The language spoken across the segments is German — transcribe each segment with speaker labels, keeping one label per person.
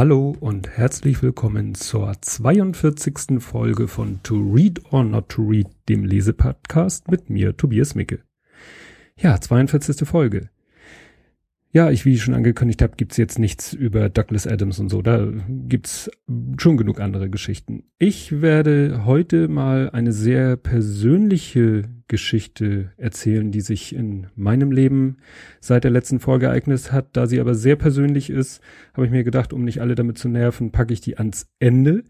Speaker 1: Hallo und herzlich willkommen zur 42. Folge von To Read or Not to Read, dem Lesepodcast mit mir, Tobias Micke. Ja, 42. Folge. Ja, ich, wie ich schon angekündigt habe, gibt's jetzt nichts über Douglas Adams und so. Da gibt's schon genug andere Geschichten. Ich werde heute mal eine sehr persönliche Geschichte erzählen, die sich in meinem Leben seit der letzten Folge ereignet hat. Da sie aber sehr persönlich ist, habe ich mir gedacht, um nicht alle damit zu nerven, packe ich die ans Ende.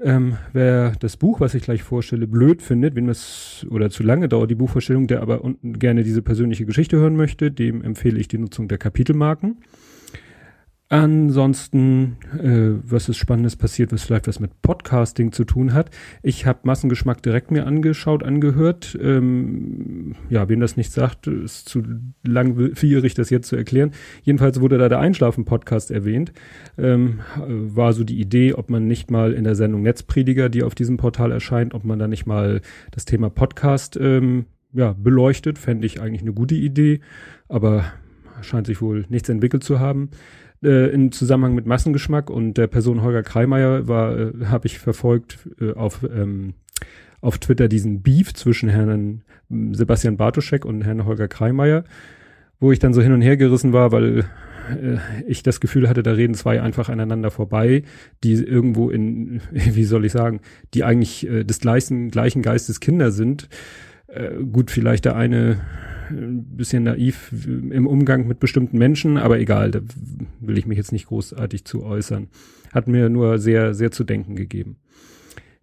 Speaker 1: Ähm, wer das Buch, was ich gleich vorstelle, blöd findet, wenn das oder zu lange dauert die Buchvorstellung, der aber unten gerne diese persönliche Geschichte hören möchte, dem empfehle ich die Nutzung der Kapitelmarken. Ansonsten, äh, was ist Spannendes passiert, was vielleicht was mit Podcasting zu tun hat. Ich habe Massengeschmack direkt mir angeschaut, angehört. Ähm, ja, wem das nicht sagt, ist zu langwierig, das jetzt zu erklären. Jedenfalls wurde da der Einschlafen-Podcast erwähnt. Ähm, war so die Idee, ob man nicht mal in der Sendung Netzprediger, die auf diesem Portal erscheint, ob man da nicht mal das Thema Podcast ähm, ja, beleuchtet. Fände ich eigentlich eine gute Idee, aber scheint sich wohl nichts entwickelt zu haben äh, im Zusammenhang mit Massengeschmack und der Person Holger Kreimeier war, äh, habe ich verfolgt äh, auf ähm, auf Twitter diesen Beef zwischen Herrn Sebastian Bartoschek und Herrn Holger Kreimeier, wo ich dann so hin und her gerissen war, weil äh, ich das Gefühl hatte, da reden zwei einfach aneinander vorbei, die irgendwo in, wie soll ich sagen, die eigentlich äh, des gleichen, gleichen Geistes Kinder sind. Äh, gut, vielleicht der eine ein bisschen naiv im Umgang mit bestimmten Menschen, aber egal, da will ich mich jetzt nicht großartig zu äußern. Hat mir nur sehr, sehr zu denken gegeben.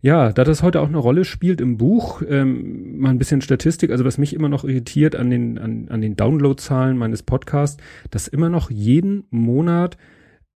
Speaker 1: Ja, da das heute auch eine Rolle spielt im Buch, ähm, mal ein bisschen Statistik, also was mich immer noch irritiert an den, an, an den Downloadzahlen meines Podcasts, dass immer noch jeden Monat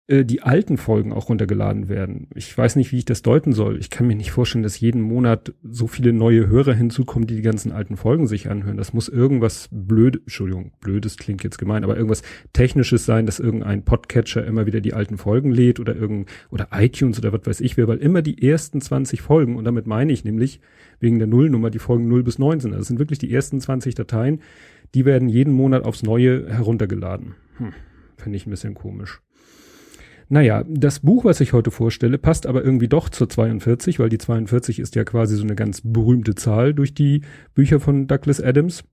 Speaker 1: äh, die alten Folgen auch runtergeladen werden. Ich weiß nicht, wie ich das deuten soll. Ich kann mir nicht vorstellen, dass jeden Monat so viele neue Hörer hinzukommen, die die ganzen alten Folgen sich anhören. Das muss irgendwas blöd, Entschuldigung, blödes klingt jetzt gemein, aber irgendwas technisches sein, dass irgendein Podcatcher immer wieder die alten Folgen lädt oder irgend, oder iTunes oder was weiß ich wer, weil immer die ersten 20 Folgen, und damit meine ich nämlich wegen der Nullnummer die Folgen 0 bis 19. Also das sind wirklich die ersten 20 Dateien, die werden jeden Monat aufs Neue heruntergeladen. Hm, Finde ich ein bisschen komisch. Naja, das Buch, was ich heute vorstelle, passt aber irgendwie doch zur 42, weil die 42 ist ja quasi so eine ganz berühmte Zahl durch die Bücher von Douglas Adams.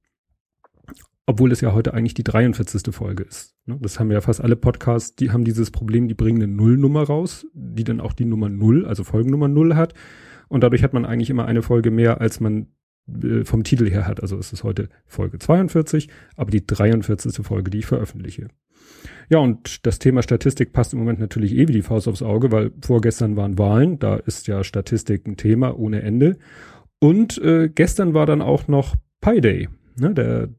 Speaker 1: Obwohl es ja heute eigentlich die 43. Folge ist. Ne? Das haben ja fast alle Podcasts, die haben dieses Problem, die bringen eine Nullnummer raus, die dann auch die Nummer Null, also Folgennummer Null hat. Und dadurch hat man eigentlich immer eine Folge mehr, als man äh, vom Titel her hat. Also es ist heute Folge 42, aber die 43. Folge, die ich veröffentliche. Ja, und das Thema Statistik passt im Moment natürlich eh wie die Faust aufs Auge, weil vorgestern waren Wahlen, da ist ja Statistik ein Thema ohne Ende. Und äh, gestern war dann auch noch Pi Day, ne, der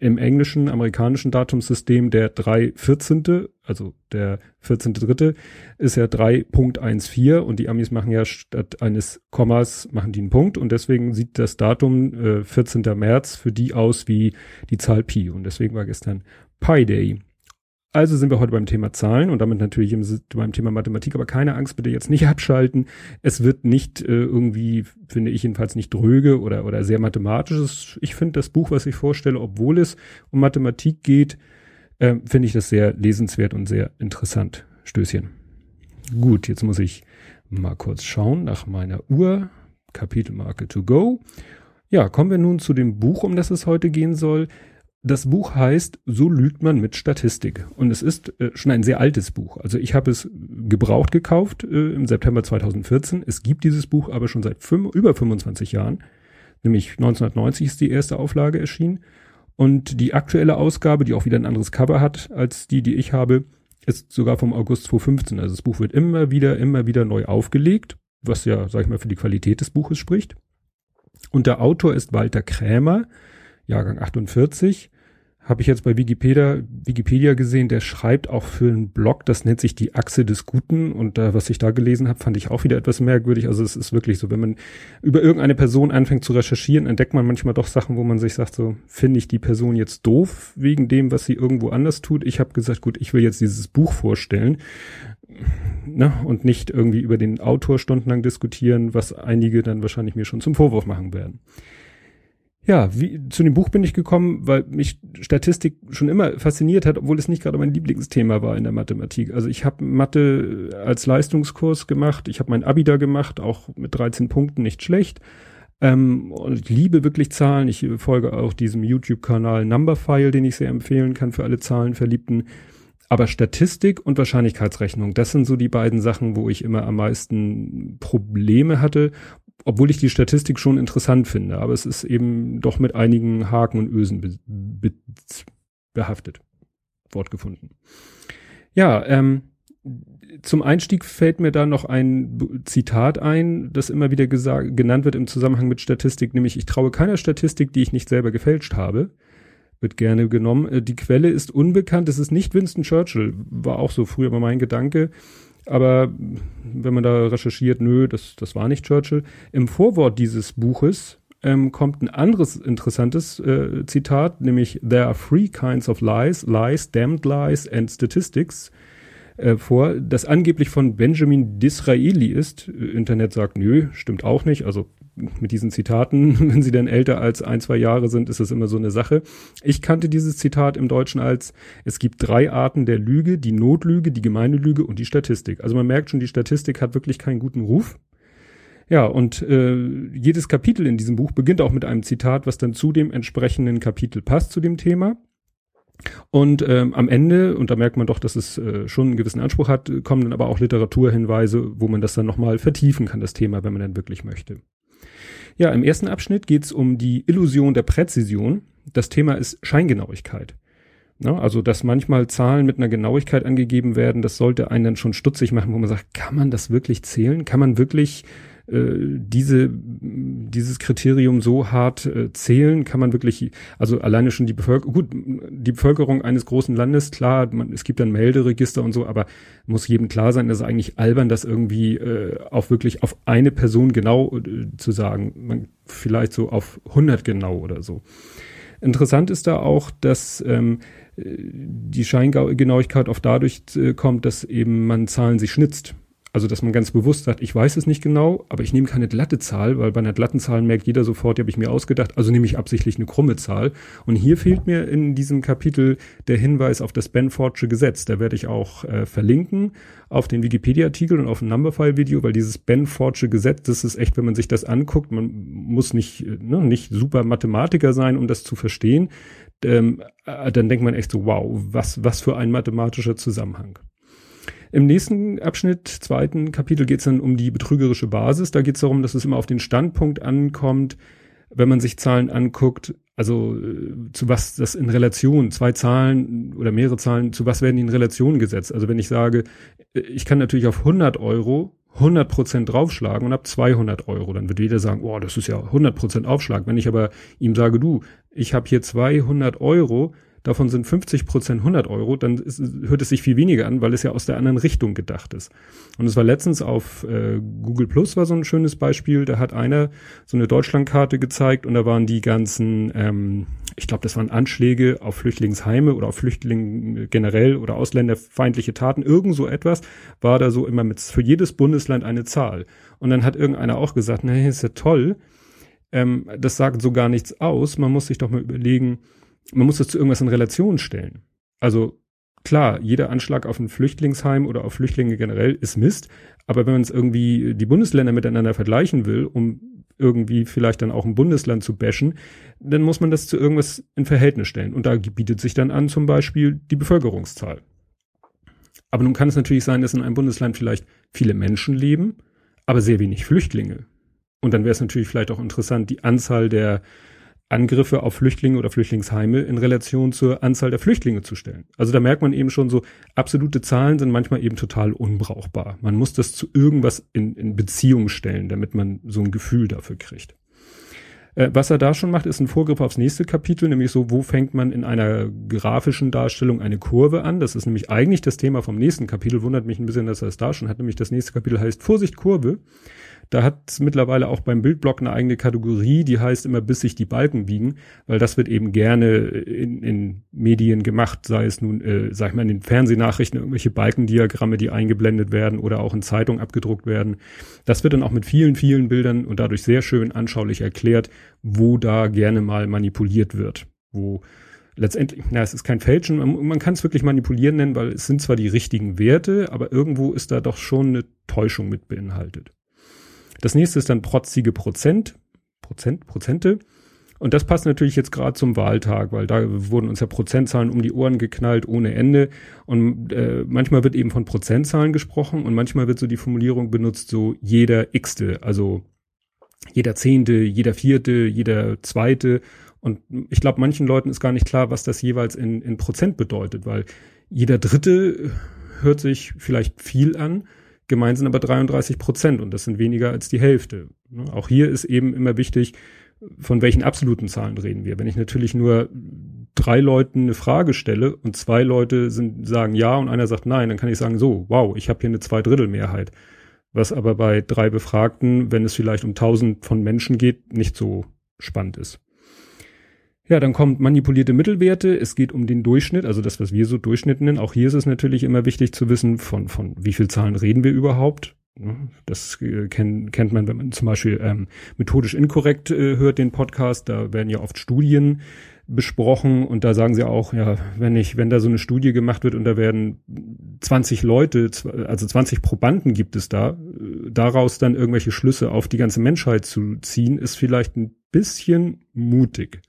Speaker 1: im englischen, amerikanischen Datumssystem der 3.14., also der 14.3. ist ja 3.14 und die Amis machen ja statt eines Kommas, machen die einen Punkt und deswegen sieht das Datum äh, 14. März für die aus wie die Zahl Pi und deswegen war gestern Pi Day. Also sind wir heute beim Thema Zahlen und damit natürlich im, beim Thema Mathematik, aber keine Angst, bitte jetzt nicht abschalten. Es wird nicht äh, irgendwie, finde ich jedenfalls nicht dröge oder, oder sehr mathematisches. Ich finde das Buch, was ich vorstelle, obwohl es um Mathematik geht, äh, finde ich das sehr lesenswert und sehr interessant. Stößchen. Gut, jetzt muss ich mal kurz schauen nach meiner Uhr. Kapitelmarke to go. Ja, kommen wir nun zu dem Buch, um das es heute gehen soll. Das Buch heißt So lügt man mit Statistik und es ist äh, schon ein sehr altes Buch. Also ich habe es gebraucht gekauft äh, im September 2014. Es gibt dieses Buch aber schon seit fünf, über 25 Jahren, nämlich 1990 ist die erste Auflage erschienen und die aktuelle Ausgabe, die auch wieder ein anderes Cover hat als die, die ich habe, ist sogar vom August 2015. Also das Buch wird immer wieder, immer wieder neu aufgelegt, was ja, sag ich mal, für die Qualität des Buches spricht. Und der Autor ist Walter Krämer, Jahrgang 48 habe ich jetzt bei Wikipedia, Wikipedia gesehen, der schreibt auch für einen Blog, das nennt sich die Achse des Guten und da, was ich da gelesen habe, fand ich auch wieder etwas merkwürdig. Also es ist wirklich so, wenn man über irgendeine Person anfängt zu recherchieren, entdeckt man manchmal doch Sachen, wo man sich sagt, so finde ich die Person jetzt doof wegen dem, was sie irgendwo anders tut. Ich habe gesagt, gut, ich will jetzt dieses Buch vorstellen ne, und nicht irgendwie über den Autor stundenlang diskutieren, was einige dann wahrscheinlich mir schon zum Vorwurf machen werden. Ja, wie, zu dem Buch bin ich gekommen, weil mich Statistik schon immer fasziniert hat, obwohl es nicht gerade mein Lieblingsthema war in der Mathematik. Also ich habe Mathe als Leistungskurs gemacht, ich habe mein Abi da gemacht, auch mit 13 Punkten nicht schlecht. Ähm, und ich liebe wirklich Zahlen. Ich folge auch diesem YouTube-Kanal Numberphile, den ich sehr empfehlen kann für alle Zahlenverliebten. Aber Statistik und Wahrscheinlichkeitsrechnung, das sind so die beiden Sachen, wo ich immer am meisten Probleme hatte, obwohl ich die Statistik schon interessant finde, aber es ist eben doch mit einigen Haken und Ösen be be behaftet. Wort gefunden. Ja, ähm, zum Einstieg fällt mir da noch ein Zitat ein, das immer wieder genannt wird im Zusammenhang mit Statistik, nämlich ich traue keiner Statistik, die ich nicht selber gefälscht habe. Wird gerne genommen. Äh, die Quelle ist unbekannt, es ist nicht Winston Churchill, war auch so früher mal mein Gedanke. Aber wenn man da recherchiert, nö, das, das war nicht Churchill. Im Vorwort dieses Buches ähm, kommt ein anderes interessantes äh, Zitat, nämlich There are three kinds of lies, lies, damned lies and statistics äh, vor, das angeblich von Benjamin Disraeli ist. Internet sagt, nö, stimmt auch nicht. Also mit diesen Zitaten, wenn sie denn älter als ein, zwei Jahre sind, ist das immer so eine Sache. Ich kannte dieses Zitat im Deutschen als, es gibt drei Arten der Lüge, die Notlüge, die gemeine Lüge und die Statistik. Also man merkt schon, die Statistik hat wirklich keinen guten Ruf. Ja, und äh, jedes Kapitel in diesem Buch beginnt auch mit einem Zitat, was dann zu dem entsprechenden Kapitel passt, zu dem Thema. Und ähm, am Ende, und da merkt man doch, dass es äh, schon einen gewissen Anspruch hat, kommen dann aber auch Literaturhinweise, wo man das dann nochmal vertiefen kann, das Thema, wenn man dann wirklich möchte. Ja, im ersten Abschnitt geht es um die Illusion der Präzision. Das Thema ist Scheingenauigkeit. Ja, also, dass manchmal Zahlen mit einer Genauigkeit angegeben werden, das sollte einen dann schon stutzig machen, wo man sagt, kann man das wirklich zählen? Kann man wirklich diese, dieses Kriterium so hart äh, zählen, kann man wirklich, also alleine schon die Bevölkerung, gut, die Bevölkerung eines großen Landes, klar, man, es gibt dann Melderegister und so, aber muss jedem klar sein, dass eigentlich albern, das irgendwie äh, auch wirklich auf eine Person genau äh, zu sagen, man, vielleicht so auf 100 genau oder so. Interessant ist da auch, dass ähm, die Scheingenauigkeit oft dadurch äh, kommt, dass eben man Zahlen sich schnitzt. Also, dass man ganz bewusst sagt, ich weiß es nicht genau, aber ich nehme keine glatte Zahl, weil bei einer glatten Zahl merkt jeder sofort, die habe ich mir ausgedacht, also nehme ich absichtlich eine krumme Zahl. Und hier fehlt mir in diesem Kapitel der Hinweis auf das Benfordsche Gesetz. Da werde ich auch äh, verlinken auf den Wikipedia-Artikel und auf ein Numberfile-Video, weil dieses Benfordsche Gesetz, das ist echt, wenn man sich das anguckt, man muss nicht, äh, ne, nicht super Mathematiker sein, um das zu verstehen. Ähm, äh, dann denkt man echt so, wow, was, was für ein mathematischer Zusammenhang. Im nächsten Abschnitt, zweiten Kapitel, geht es dann um die betrügerische Basis. Da geht es darum, dass es immer auf den Standpunkt ankommt, wenn man sich Zahlen anguckt, also äh, zu was das in Relation, zwei Zahlen oder mehrere Zahlen, zu was werden die in Relation gesetzt? Also wenn ich sage, äh, ich kann natürlich auf 100 Euro 100 Prozent draufschlagen und ab 200 Euro, dann wird jeder sagen, oh, das ist ja 100 Prozent Aufschlag. Wenn ich aber ihm sage, du, ich habe hier 200 Euro, davon sind 50 Prozent 100 Euro, dann ist, hört es sich viel weniger an, weil es ja aus der anderen Richtung gedacht ist. Und es war letztens auf äh, Google Plus war so ein schönes Beispiel, da hat einer so eine Deutschlandkarte gezeigt und da waren die ganzen, ähm, ich glaube, das waren Anschläge auf Flüchtlingsheime oder auf Flüchtlinge generell oder ausländerfeindliche Taten, irgend so etwas, war da so immer mit für jedes Bundesland eine Zahl. Und dann hat irgendeiner auch gesagt, naja, ist ja toll, ähm, das sagt so gar nichts aus, man muss sich doch mal überlegen, man muss das zu irgendwas in Relation stellen. Also klar, jeder Anschlag auf ein Flüchtlingsheim oder auf Flüchtlinge generell ist Mist, aber wenn man es irgendwie die Bundesländer miteinander vergleichen will, um irgendwie vielleicht dann auch ein Bundesland zu bashen, dann muss man das zu irgendwas in Verhältnis stellen. Und da bietet sich dann an zum Beispiel die Bevölkerungszahl. Aber nun kann es natürlich sein, dass in einem Bundesland vielleicht viele Menschen leben, aber sehr wenig Flüchtlinge. Und dann wäre es natürlich vielleicht auch interessant, die Anzahl der Angriffe auf Flüchtlinge oder Flüchtlingsheime in Relation zur Anzahl der Flüchtlinge zu stellen. Also da merkt man eben schon so, absolute Zahlen sind manchmal eben total unbrauchbar. Man muss das zu irgendwas in, in Beziehung stellen, damit man so ein Gefühl dafür kriegt. Äh, was er da schon macht, ist ein Vorgriff aufs nächste Kapitel, nämlich so, wo fängt man in einer grafischen Darstellung eine Kurve an? Das ist nämlich eigentlich das Thema vom nächsten Kapitel. Wundert mich ein bisschen, dass er es da schon hat, nämlich das nächste Kapitel heißt Vorsicht Kurve. Da hat mittlerweile auch beim Bildblock eine eigene Kategorie, die heißt immer, bis sich die Balken wiegen, weil das wird eben gerne in, in Medien gemacht, sei es nun, äh, sag ich mal, in den Fernsehnachrichten irgendwelche Balkendiagramme, die eingeblendet werden oder auch in Zeitungen abgedruckt werden. Das wird dann auch mit vielen, vielen Bildern und dadurch sehr schön anschaulich erklärt, wo da gerne mal manipuliert wird, wo letztendlich, na, es ist kein Fälschen, man, man kann es wirklich manipulieren nennen, weil es sind zwar die richtigen Werte, aber irgendwo ist da doch schon eine Täuschung mit beinhaltet. Das nächste ist dann protzige Prozent, Prozent, Prozente. Und das passt natürlich jetzt gerade zum Wahltag, weil da wurden uns ja Prozentzahlen um die Ohren geknallt ohne Ende. Und äh, manchmal wird eben von Prozentzahlen gesprochen und manchmal wird so die Formulierung benutzt, so jeder Xte, also jeder Zehnte, jeder Vierte, jeder Zweite. Und ich glaube, manchen Leuten ist gar nicht klar, was das jeweils in, in Prozent bedeutet, weil jeder Dritte hört sich vielleicht viel an, gemeint sind aber 33 Prozent und das sind weniger als die Hälfte. Ne? Auch hier ist eben immer wichtig, von welchen absoluten Zahlen reden wir. Wenn ich natürlich nur drei Leuten eine Frage stelle und zwei Leute sind, sagen ja und einer sagt nein, dann kann ich sagen, so, wow, ich habe hier eine Zweidrittelmehrheit. Was aber bei drei Befragten, wenn es vielleicht um tausend von Menschen geht, nicht so spannend ist. Ja, dann kommt manipulierte Mittelwerte. Es geht um den Durchschnitt, also das, was wir so Durchschnitt nennen. Auch hier ist es natürlich immer wichtig zu wissen, von, von wie viel Zahlen reden wir überhaupt. Das äh, kennt, kennt man, wenn man zum Beispiel ähm, methodisch inkorrekt äh, hört den Podcast. Da werden ja oft Studien besprochen und da sagen sie auch, ja, wenn ich, wenn da so eine Studie gemacht wird und da werden 20 Leute, also 20 Probanden gibt es da, äh, daraus dann irgendwelche Schlüsse auf die ganze Menschheit zu ziehen, ist vielleicht ein bisschen mutig.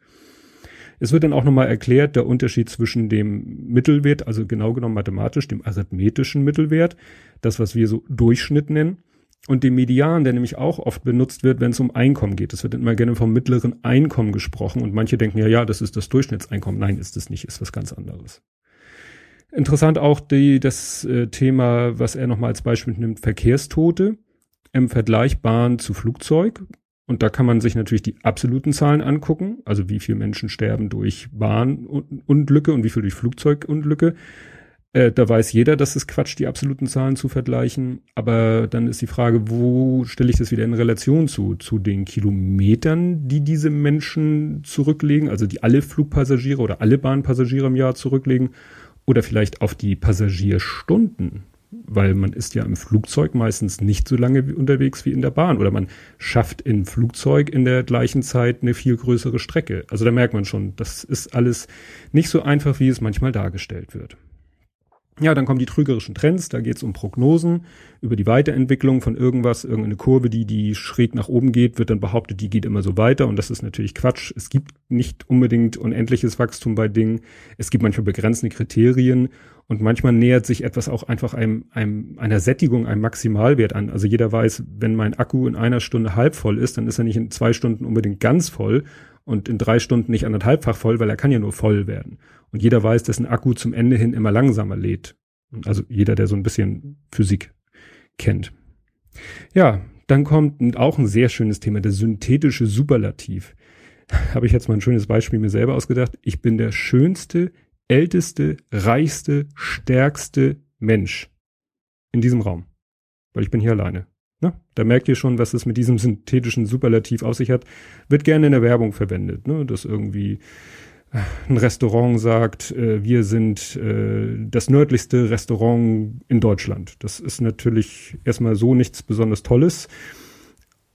Speaker 1: Es wird dann auch nochmal erklärt, der Unterschied zwischen dem Mittelwert, also genau genommen mathematisch, dem arithmetischen Mittelwert, das, was wir so Durchschnitt nennen, und dem Median, der nämlich auch oft benutzt wird, wenn es um Einkommen geht. Es wird immer gerne vom mittleren Einkommen gesprochen und manche denken, ja, ja, das ist das Durchschnittseinkommen. Nein, ist es nicht, ist was ganz anderes. Interessant auch die, das äh, Thema, was er nochmal als Beispiel nimmt, Verkehrstote im Vergleich Bahn zu Flugzeug. Und da kann man sich natürlich die absoluten Zahlen angucken, also wie viele Menschen sterben durch Bahnunglücke und wie viel durch Flugzeugunglücke. Äh, da weiß jeder, dass es Quatsch, die absoluten Zahlen zu vergleichen. Aber dann ist die Frage, wo stelle ich das wieder in Relation zu? Zu den Kilometern, die diese Menschen zurücklegen, also die alle Flugpassagiere oder alle Bahnpassagiere im Jahr zurücklegen, oder vielleicht auf die Passagierstunden, weil man ist ja im Flugzeug meistens nicht so lange unterwegs wie in der Bahn oder man schafft im Flugzeug in der gleichen Zeit eine viel größere Strecke. Also da merkt man schon, das ist alles nicht so einfach, wie es manchmal dargestellt wird. Ja, dann kommen die trügerischen Trends, da geht es um Prognosen über die Weiterentwicklung von irgendwas, irgendeine Kurve, die, die schräg nach oben geht, wird dann behauptet, die geht immer so weiter. Und das ist natürlich Quatsch. Es gibt nicht unbedingt unendliches Wachstum bei Dingen, es gibt manchmal begrenzende Kriterien. Und manchmal nähert sich etwas auch einfach einem, einem, einer Sättigung, einem Maximalwert an. Also jeder weiß, wenn mein Akku in einer Stunde halb voll ist, dann ist er nicht in zwei Stunden unbedingt ganz voll und in drei Stunden nicht anderthalbfach voll, weil er kann ja nur voll werden. Und jeder weiß, dass ein Akku zum Ende hin immer langsamer lädt. Also jeder, der so ein bisschen Physik kennt. Ja, dann kommt auch ein sehr schönes Thema, der synthetische Superlativ. Habe ich jetzt mal ein schönes Beispiel mir selber ausgedacht. Ich bin der schönste, älteste, reichste, stärkste Mensch in diesem Raum. Weil ich bin hier alleine. Ne? Da merkt ihr schon, was es mit diesem synthetischen Superlativ auf sich hat. Wird gerne in der Werbung verwendet, ne? dass irgendwie äh, ein Restaurant sagt, äh, wir sind äh, das nördlichste Restaurant in Deutschland. Das ist natürlich erstmal so nichts besonders Tolles.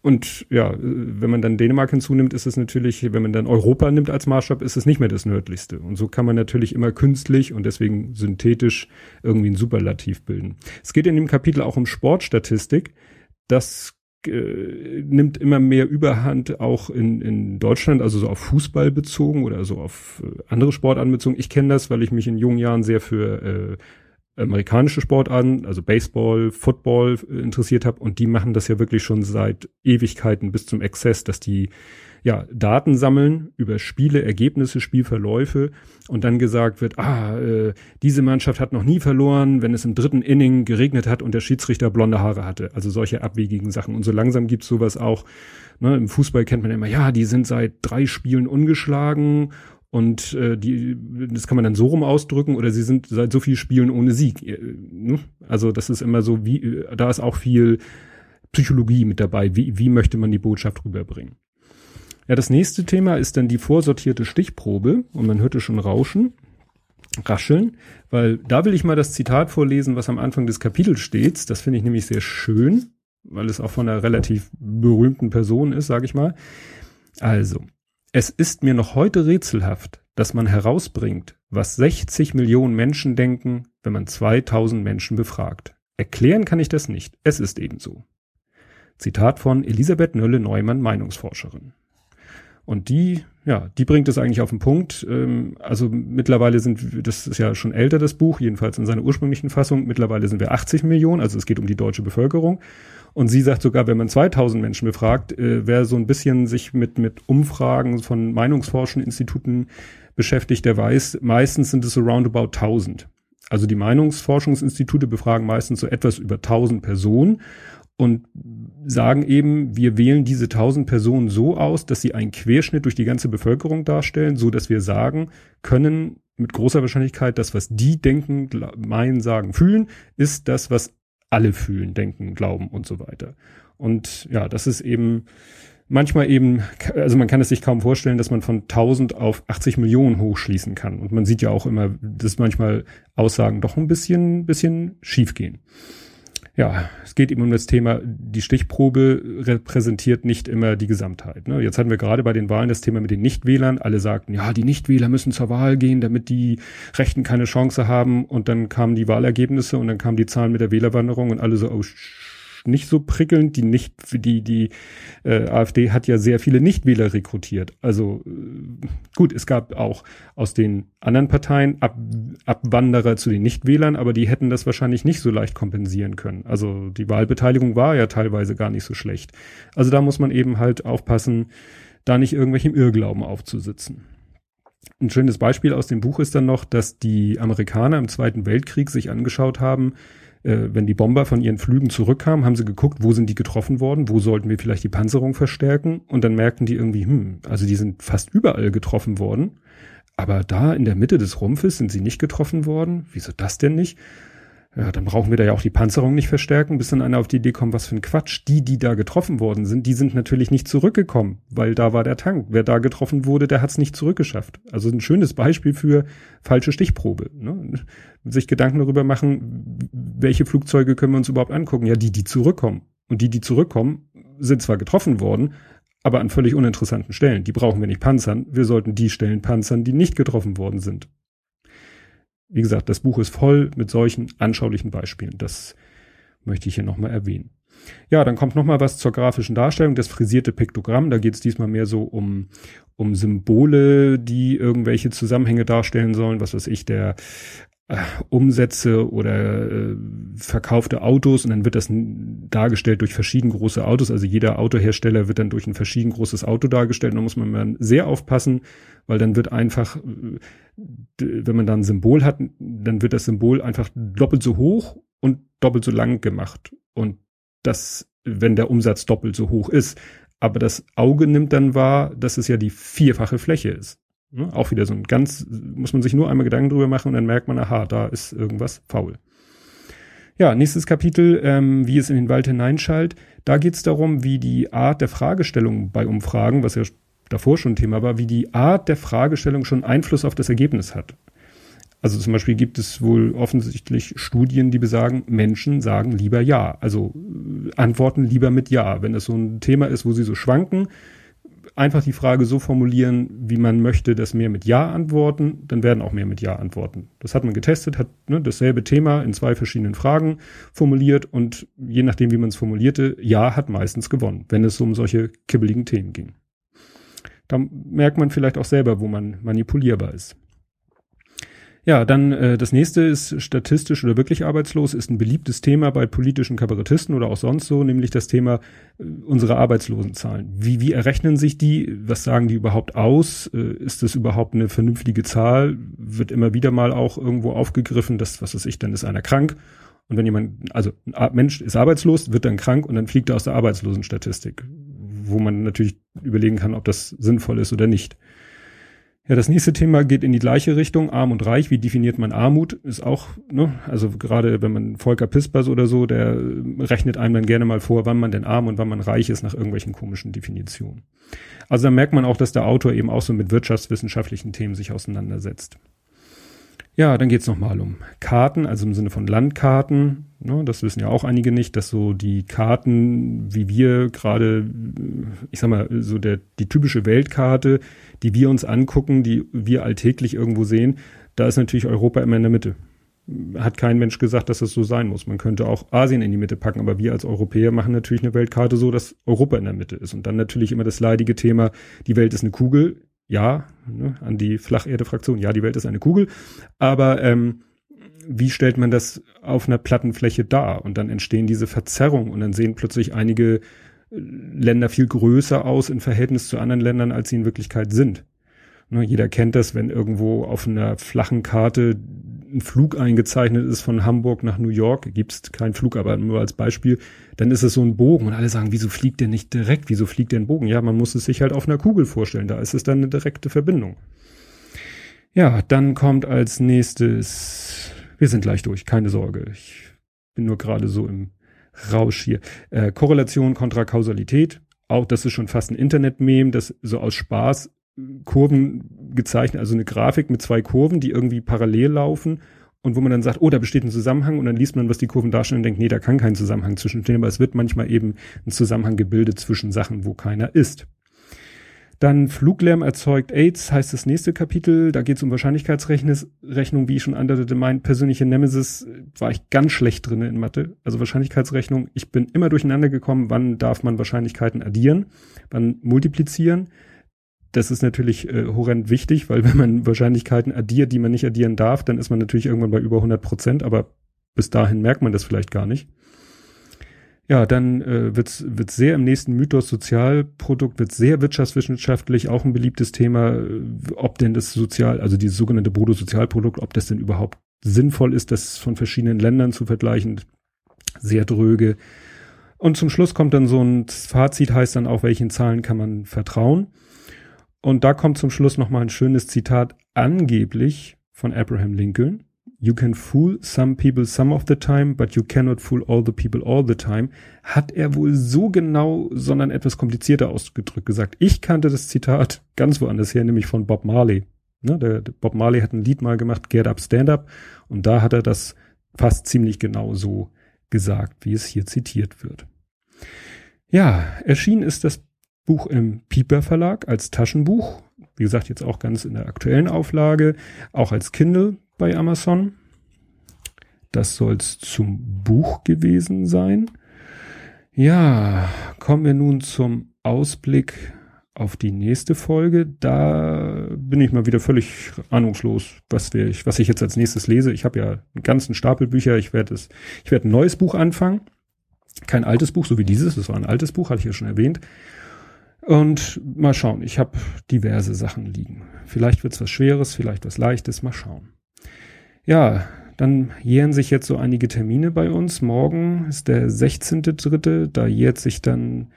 Speaker 1: Und ja, wenn man dann Dänemark hinzunimmt, ist es natürlich, wenn man dann Europa nimmt als Maßstab, ist es nicht mehr das nördlichste. Und so kann man natürlich immer künstlich und deswegen synthetisch irgendwie ein Superlativ bilden. Es geht in dem Kapitel auch um Sportstatistik das äh, nimmt immer mehr Überhand auch in, in Deutschland, also so auf Fußball bezogen oder so auf äh, andere Sportarten bezogen. Ich kenne das, weil ich mich in jungen Jahren sehr für äh, amerikanische Sportarten, also Baseball, Football äh, interessiert habe und die machen das ja wirklich schon seit Ewigkeiten bis zum Exzess, dass die ja, Daten sammeln über Spiele, Ergebnisse, Spielverläufe und dann gesagt wird, ah, äh, diese Mannschaft hat noch nie verloren, wenn es im dritten Inning geregnet hat und der Schiedsrichter blonde Haare hatte. Also solche abwegigen Sachen. Und so langsam gibt's sowas auch. Ne, Im Fußball kennt man immer, ja, die sind seit drei Spielen ungeschlagen und äh, die, das kann man dann so rum ausdrücken oder sie sind seit so vielen Spielen ohne Sieg. Äh, ne? Also das ist immer so, wie, da ist auch viel Psychologie mit dabei. Wie, wie möchte man die Botschaft rüberbringen? Ja, das nächste Thema ist dann die vorsortierte Stichprobe und man hörte schon Rauschen, Rascheln, weil da will ich mal das Zitat vorlesen, was am Anfang des Kapitels steht. Das finde ich nämlich sehr schön, weil es auch von einer relativ berühmten Person ist, sage ich mal. Also, es ist mir noch heute rätselhaft, dass man herausbringt, was 60 Millionen Menschen denken, wenn man 2000 Menschen befragt. Erklären kann ich das nicht. Es ist ebenso. Zitat von Elisabeth Nölle-Neumann, Meinungsforscherin. Und die, ja, die bringt es eigentlich auf den Punkt. Ähm, also mittlerweile sind, das ist ja schon älter, das Buch, jedenfalls in seiner ursprünglichen Fassung. Mittlerweile sind wir 80 Millionen, also es geht um die deutsche Bevölkerung. Und sie sagt sogar, wenn man 2000 Menschen befragt, äh, wer so ein bisschen sich mit, mit Umfragen von Meinungsforschungsinstituten beschäftigt, der weiß, meistens sind es so roundabout 1000. Also die Meinungsforschungsinstitute befragen meistens so etwas über 1000 Personen und sagen eben, wir wählen diese 1000 Personen so aus, dass sie einen Querschnitt durch die ganze Bevölkerung darstellen, so dass wir sagen können, mit großer Wahrscheinlichkeit, das, was die denken, meinen, sagen, fühlen, ist das, was alle fühlen, denken, glauben und so weiter. Und ja, das ist eben manchmal eben, also man kann es sich kaum vorstellen, dass man von 1000 auf 80 Millionen hochschließen kann. Und man sieht ja auch immer, dass manchmal Aussagen doch ein bisschen, bisschen schief gehen. Ja, es geht eben um das Thema, die Stichprobe repräsentiert nicht immer die Gesamtheit. Ne? Jetzt hatten wir gerade bei den Wahlen das Thema mit den Nichtwählern. Alle sagten, ja, die Nichtwähler müssen zur Wahl gehen, damit die Rechten keine Chance haben. Und dann kamen die Wahlergebnisse und dann kamen die Zahlen mit der Wählerwanderung und alle so, oh nicht so prickelnd. Die nicht, die die äh, AfD hat ja sehr viele Nichtwähler rekrutiert. Also äh, gut, es gab auch aus den anderen Parteien Ab Abwanderer zu den Nichtwählern, aber die hätten das wahrscheinlich nicht so leicht kompensieren können. Also die Wahlbeteiligung war ja teilweise gar nicht so schlecht. Also da muss man eben halt aufpassen, da nicht irgendwelchem Irrglauben aufzusitzen. Ein schönes Beispiel aus dem Buch ist dann noch, dass die Amerikaner im Zweiten Weltkrieg sich angeschaut haben, äh, wenn die Bomber von ihren Flügen zurückkamen, haben sie geguckt, wo sind die getroffen worden, wo sollten wir vielleicht die Panzerung verstärken und dann merkten die irgendwie, hm, also die sind fast überall getroffen worden, aber da in der Mitte des Rumpfes sind sie nicht getroffen worden. Wieso das denn nicht? Ja, dann brauchen wir da ja auch die Panzerung nicht verstärken, bis dann einer auf die Idee kommt, was für ein Quatsch. Die, die da getroffen worden sind, die sind natürlich nicht zurückgekommen, weil da war der Tank. Wer da getroffen wurde, der hat es nicht zurückgeschafft. Also ein schönes Beispiel für falsche Stichprobe. Ne? Sich Gedanken darüber machen, welche Flugzeuge können wir uns überhaupt angucken? Ja, die, die zurückkommen. Und die, die zurückkommen, sind zwar getroffen worden, aber an völlig uninteressanten Stellen. Die brauchen wir nicht panzern. Wir sollten die Stellen panzern, die nicht getroffen worden sind wie gesagt, das Buch ist voll mit solchen anschaulichen Beispielen. Das möchte ich hier nochmal erwähnen. Ja, dann kommt nochmal was zur grafischen Darstellung, das frisierte Piktogramm. Da geht es diesmal mehr so um, um Symbole, die irgendwelche Zusammenhänge darstellen sollen. Was weiß ich, der Umsätze oder äh, verkaufte Autos und dann wird das dargestellt durch verschieden große Autos. Also jeder Autohersteller wird dann durch ein verschieden großes Auto dargestellt. Da muss man sehr aufpassen, weil dann wird einfach, äh, wenn man da ein Symbol hat, dann wird das Symbol einfach doppelt so hoch und doppelt so lang gemacht. Und das, wenn der Umsatz doppelt so hoch ist. Aber das Auge nimmt dann wahr, dass es ja die vierfache Fläche ist. Ne? Auch wieder so ein ganz, muss man sich nur einmal Gedanken drüber machen und dann merkt man, aha, da ist irgendwas faul. Ja, nächstes Kapitel, ähm, wie es in den Wald hineinschallt. Da geht es darum, wie die Art der Fragestellung bei Umfragen, was ja davor schon Thema war, wie die Art der Fragestellung schon Einfluss auf das Ergebnis hat. Also zum Beispiel gibt es wohl offensichtlich Studien, die besagen, Menschen sagen lieber Ja. Also äh, antworten lieber mit Ja. Wenn es so ein Thema ist, wo sie so schwanken, einfach die Frage so formulieren, wie man möchte, dass mehr mit Ja antworten, dann werden auch mehr mit Ja antworten. Das hat man getestet, hat ne, dasselbe Thema in zwei verschiedenen Fragen formuliert und je nachdem, wie man es formulierte, Ja hat meistens gewonnen, wenn es um solche kibbeligen Themen ging. Da merkt man vielleicht auch selber, wo man manipulierbar ist. Ja, dann äh, das nächste ist statistisch oder wirklich arbeitslos, ist ein beliebtes Thema bei politischen Kabarettisten oder auch sonst so, nämlich das Thema äh, unsere Arbeitslosenzahlen. Wie, wie errechnen sich die? Was sagen die überhaupt aus? Äh, ist das überhaupt eine vernünftige Zahl? Wird immer wieder mal auch irgendwo aufgegriffen, dass, was weiß ich, dann ist einer krank. Und wenn jemand, also ein Mensch ist arbeitslos, wird dann krank und dann fliegt er aus der Arbeitslosenstatistik, wo man natürlich überlegen kann, ob das sinnvoll ist oder nicht. Ja, das nächste Thema geht in die gleiche Richtung. Arm und Reich. Wie definiert man Armut? Ist auch, ne, also gerade wenn man Volker Pispers oder so, der rechnet einem dann gerne mal vor, wann man denn arm und wann man reich ist nach irgendwelchen komischen Definitionen. Also da merkt man auch, dass der Autor eben auch so mit wirtschaftswissenschaftlichen Themen sich auseinandersetzt. Ja, dann geht's nochmal um Karten, also im Sinne von Landkarten. Ne, das wissen ja auch einige nicht, dass so die Karten, wie wir gerade, ich sag mal, so der, die typische Weltkarte, die wir uns angucken, die wir alltäglich irgendwo sehen, da ist natürlich Europa immer in der Mitte. Hat kein Mensch gesagt, dass das so sein muss. Man könnte auch Asien in die Mitte packen, aber wir als Europäer machen natürlich eine Weltkarte so, dass Europa in der Mitte ist. Und dann natürlich immer das leidige Thema, die Welt ist eine Kugel. Ja, ne, an die Flacherde-Fraktion, ja, die Welt ist eine Kugel. Aber ähm, wie stellt man das auf einer Plattenfläche dar? Und dann entstehen diese Verzerrungen und dann sehen plötzlich einige äh, Länder viel größer aus im Verhältnis zu anderen Ländern, als sie in Wirklichkeit sind. Ne, jeder kennt das, wenn irgendwo auf einer flachen Karte ein Flug eingezeichnet ist von Hamburg nach New York, gibt's keinen Flug, aber nur als Beispiel, dann ist es so ein Bogen und alle sagen, wieso fliegt der nicht direkt? Wieso fliegt der ein Bogen? Ja, man muss es sich halt auf einer Kugel vorstellen, da ist es dann eine direkte Verbindung. Ja, dann kommt als nächstes wir sind gleich durch, keine Sorge. Ich bin nur gerade so im Rausch hier. Äh, Korrelation kontra Kausalität. Auch das ist schon fast ein Internet-Meme, das so aus Spaß Kurven gezeichnet, also eine Grafik mit zwei Kurven, die irgendwie parallel laufen und wo man dann sagt, oh, da besteht ein Zusammenhang und dann liest man, was die Kurven darstellen und denkt, nee, da kann kein Zusammenhang zwischenstehen, aber es wird manchmal eben ein Zusammenhang gebildet zwischen Sachen, wo keiner ist. Dann Fluglärm erzeugt AIDS, heißt das nächste Kapitel. Da geht es um Wahrscheinlichkeitsrechnung, wie ich schon anderte. Mein persönlicher Nemesis war ich ganz schlecht drin in Mathe. Also Wahrscheinlichkeitsrechnung. Ich bin immer durcheinander gekommen, wann darf man Wahrscheinlichkeiten addieren, wann multiplizieren. Das ist natürlich äh, horrend wichtig, weil wenn man Wahrscheinlichkeiten addiert, die man nicht addieren darf, dann ist man natürlich irgendwann bei über 100 Prozent, aber bis dahin merkt man das vielleicht gar nicht. Ja, dann äh, wird wird sehr im nächsten Mythos Sozialprodukt, wird sehr wirtschaftswissenschaftlich, auch ein beliebtes Thema, äh, ob denn das Sozial, also dieses sogenannte Bruttosozialprodukt, ob das denn überhaupt sinnvoll ist, das von verschiedenen Ländern zu vergleichen. Sehr dröge. Und zum Schluss kommt dann so ein Fazit, heißt dann auch, welchen Zahlen kann man vertrauen. Und da kommt zum Schluss nochmal ein schönes Zitat, angeblich von Abraham Lincoln. You can fool some people some of the time, but you cannot fool all the people all the time, hat er wohl so genau, sondern etwas komplizierter ausgedrückt gesagt. Ich kannte das Zitat ganz woanders her, nämlich von Bob Marley. Ne, der, der Bob Marley hat ein Lied mal gemacht, Get Up, Stand Up, und da hat er das fast ziemlich genau so gesagt, wie es hier zitiert wird. Ja, erschienen ist das Buch im Pieper Verlag als Taschenbuch. Wie gesagt, jetzt auch ganz in der aktuellen Auflage, auch als Kindle bei Amazon. Das soll's zum Buch gewesen sein. Ja, kommen wir nun zum Ausblick auf die nächste Folge. Da bin ich mal wieder völlig ahnungslos, was, wir, was ich jetzt als nächstes lese. Ich habe ja einen ganzen Stapel Bücher. Ich werde es, ich werde ein neues Buch anfangen. Kein altes Buch, so wie dieses. Das war ein altes Buch, hatte ich ja schon erwähnt. Und mal schauen. Ich habe diverse Sachen liegen. Vielleicht wird's was Schweres, vielleicht was Leichtes. Mal schauen. Ja, dann jähren sich jetzt so einige Termine bei uns. Morgen ist der 16.3. Da jährt sich dann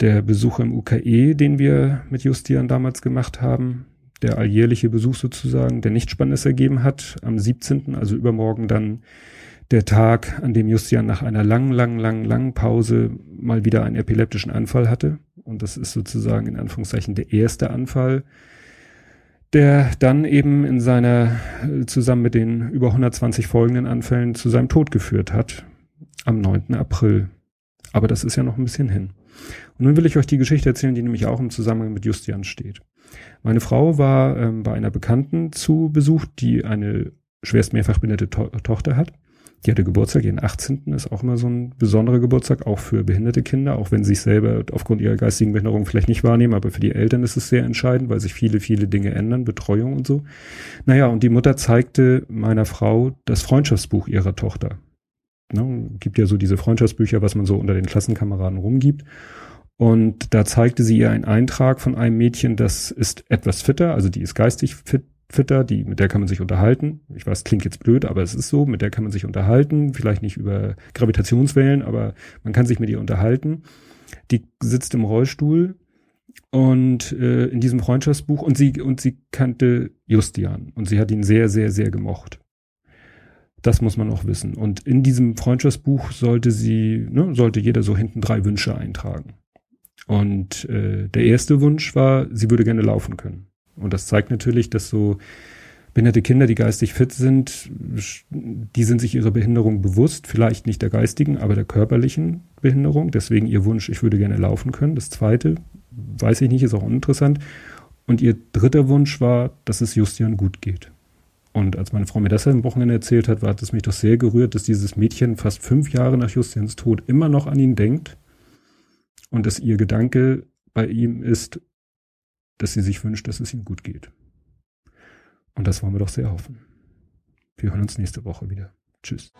Speaker 1: der Besuch im UKE, den wir mit Justian damals gemacht haben. Der alljährliche Besuch sozusagen, der nichts Spannendes ergeben hat. Am 17., also übermorgen dann der Tag, an dem Justian nach einer langen, langen, langen, langen Pause mal wieder einen epileptischen Anfall hatte. Und das ist sozusagen in Anführungszeichen der erste Anfall der dann eben in seiner, zusammen mit den über 120 folgenden Anfällen zu seinem Tod geführt hat, am 9. April. Aber das ist ja noch ein bisschen hin. Und nun will ich euch die Geschichte erzählen, die nämlich auch im Zusammenhang mit Justian steht. Meine Frau war ähm, bei einer Bekannten zu Besuch, die eine schwerst mehrfach behinderte to Tochter hat. Die hatte Geburtstag, ihren 18. ist auch immer so ein besonderer Geburtstag, auch für behinderte Kinder, auch wenn sie sich selber aufgrund ihrer geistigen Behinderung vielleicht nicht wahrnehmen, aber für die Eltern ist es sehr entscheidend, weil sich viele, viele Dinge ändern, Betreuung und so. Naja, und die Mutter zeigte meiner Frau das Freundschaftsbuch ihrer Tochter. Ne, gibt ja so diese Freundschaftsbücher, was man so unter den Klassenkameraden rumgibt. Und da zeigte sie ihr einen Eintrag von einem Mädchen, das ist etwas fitter, also die ist geistig fit, fitter, die, mit der kann man sich unterhalten. Ich weiß, klingt jetzt blöd, aber es ist so, mit der kann man sich unterhalten, vielleicht nicht über Gravitationswellen, aber man kann sich mit ihr unterhalten. Die sitzt im Rollstuhl Und äh, in diesem Freundschaftsbuch und sie und sie kannte Justian und sie hat ihn sehr sehr sehr gemocht. Das muss man auch wissen. Und in diesem Freundschaftsbuch sollte sie, ne, sollte jeder so hinten drei Wünsche eintragen. Und äh, der erste Wunsch war, sie würde gerne laufen können. Und das zeigt natürlich, dass so behinderte Kinder, die geistig fit sind, die sind sich ihrer Behinderung bewusst, vielleicht nicht der geistigen, aber der körperlichen Behinderung. Deswegen ihr Wunsch, ich würde gerne laufen können. Das zweite, weiß ich nicht, ist auch uninteressant. Und ihr dritter Wunsch war, dass es Justian gut geht. Und als meine Frau mir das am Wochenende erzählt hat, war es mich doch sehr gerührt, dass dieses Mädchen fast fünf Jahre nach Justians Tod immer noch an ihn denkt und dass ihr Gedanke bei ihm ist, dass sie sich wünscht, dass es ihm gut geht. Und das wollen wir doch sehr hoffen. Wir hören uns nächste Woche wieder. Tschüss.